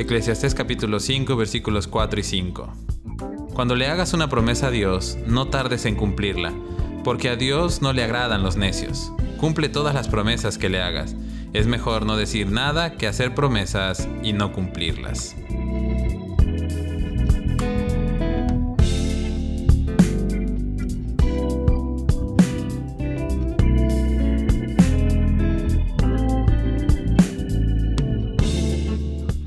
Eclesiastés capítulo 5 versículos 4 y 5. Cuando le hagas una promesa a Dios, no tardes en cumplirla, porque a Dios no le agradan los necios. Cumple todas las promesas que le hagas. Es mejor no decir nada que hacer promesas y no cumplirlas.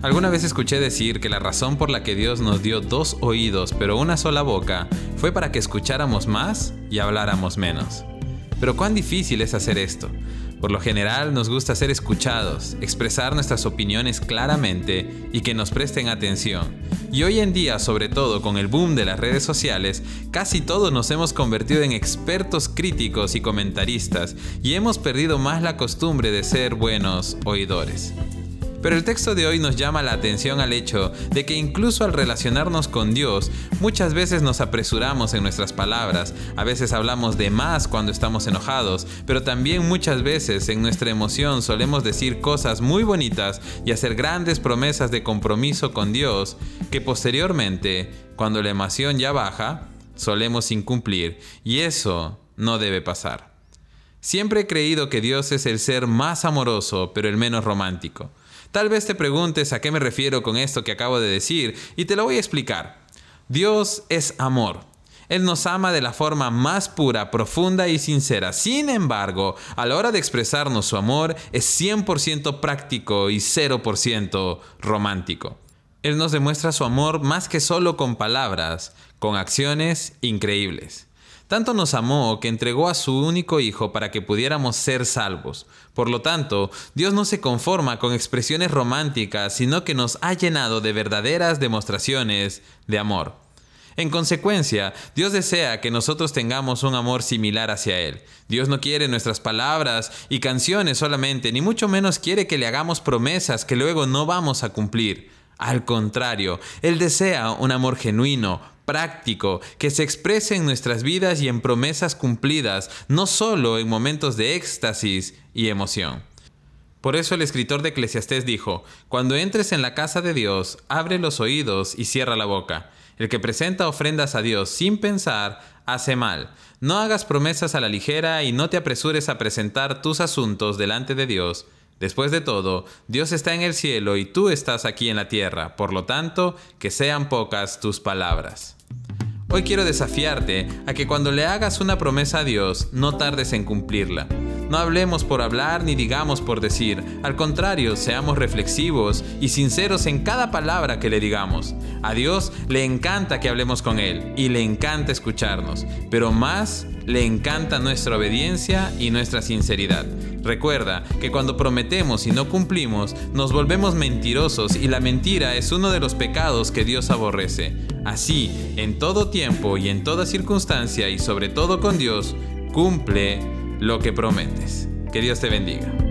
Alguna vez escuché decir que la razón por la que Dios nos dio dos oídos pero una sola boca fue para que escucháramos más y habláramos menos. Pero cuán difícil es hacer esto. Por lo general nos gusta ser escuchados, expresar nuestras opiniones claramente y que nos presten atención. Y hoy en día, sobre todo con el boom de las redes sociales, casi todos nos hemos convertido en expertos críticos y comentaristas y hemos perdido más la costumbre de ser buenos oidores. Pero el texto de hoy nos llama la atención al hecho de que incluso al relacionarnos con Dios, muchas veces nos apresuramos en nuestras palabras, a veces hablamos de más cuando estamos enojados, pero también muchas veces en nuestra emoción solemos decir cosas muy bonitas y hacer grandes promesas de compromiso con Dios que posteriormente, cuando la emoción ya baja, solemos incumplir y eso no debe pasar. Siempre he creído que Dios es el ser más amoroso, pero el menos romántico. Tal vez te preguntes a qué me refiero con esto que acabo de decir y te lo voy a explicar. Dios es amor. Él nos ama de la forma más pura, profunda y sincera. Sin embargo, a la hora de expresarnos su amor es 100% práctico y 0% romántico. Él nos demuestra su amor más que solo con palabras, con acciones increíbles. Tanto nos amó que entregó a su único Hijo para que pudiéramos ser salvos. Por lo tanto, Dios no se conforma con expresiones románticas, sino que nos ha llenado de verdaderas demostraciones de amor. En consecuencia, Dios desea que nosotros tengamos un amor similar hacia Él. Dios no quiere nuestras palabras y canciones solamente, ni mucho menos quiere que le hagamos promesas que luego no vamos a cumplir. Al contrario, Él desea un amor genuino, práctico, que se exprese en nuestras vidas y en promesas cumplidas, no solo en momentos de éxtasis y emoción. Por eso el escritor de Eclesiastés dijo, Cuando entres en la casa de Dios, abre los oídos y cierra la boca. El que presenta ofrendas a Dios sin pensar, hace mal. No hagas promesas a la ligera y no te apresures a presentar tus asuntos delante de Dios Después de todo, Dios está en el cielo y tú estás aquí en la tierra, por lo tanto, que sean pocas tus palabras. Hoy quiero desafiarte a que cuando le hagas una promesa a Dios, no tardes en cumplirla. No hablemos por hablar ni digamos por decir. Al contrario, seamos reflexivos y sinceros en cada palabra que le digamos. A Dios le encanta que hablemos con Él y le encanta escucharnos, pero más le encanta nuestra obediencia y nuestra sinceridad. Recuerda que cuando prometemos y no cumplimos, nos volvemos mentirosos y la mentira es uno de los pecados que Dios aborrece. Así, en todo tiempo y en toda circunstancia y sobre todo con Dios, cumple lo que prometes. Que Dios te bendiga.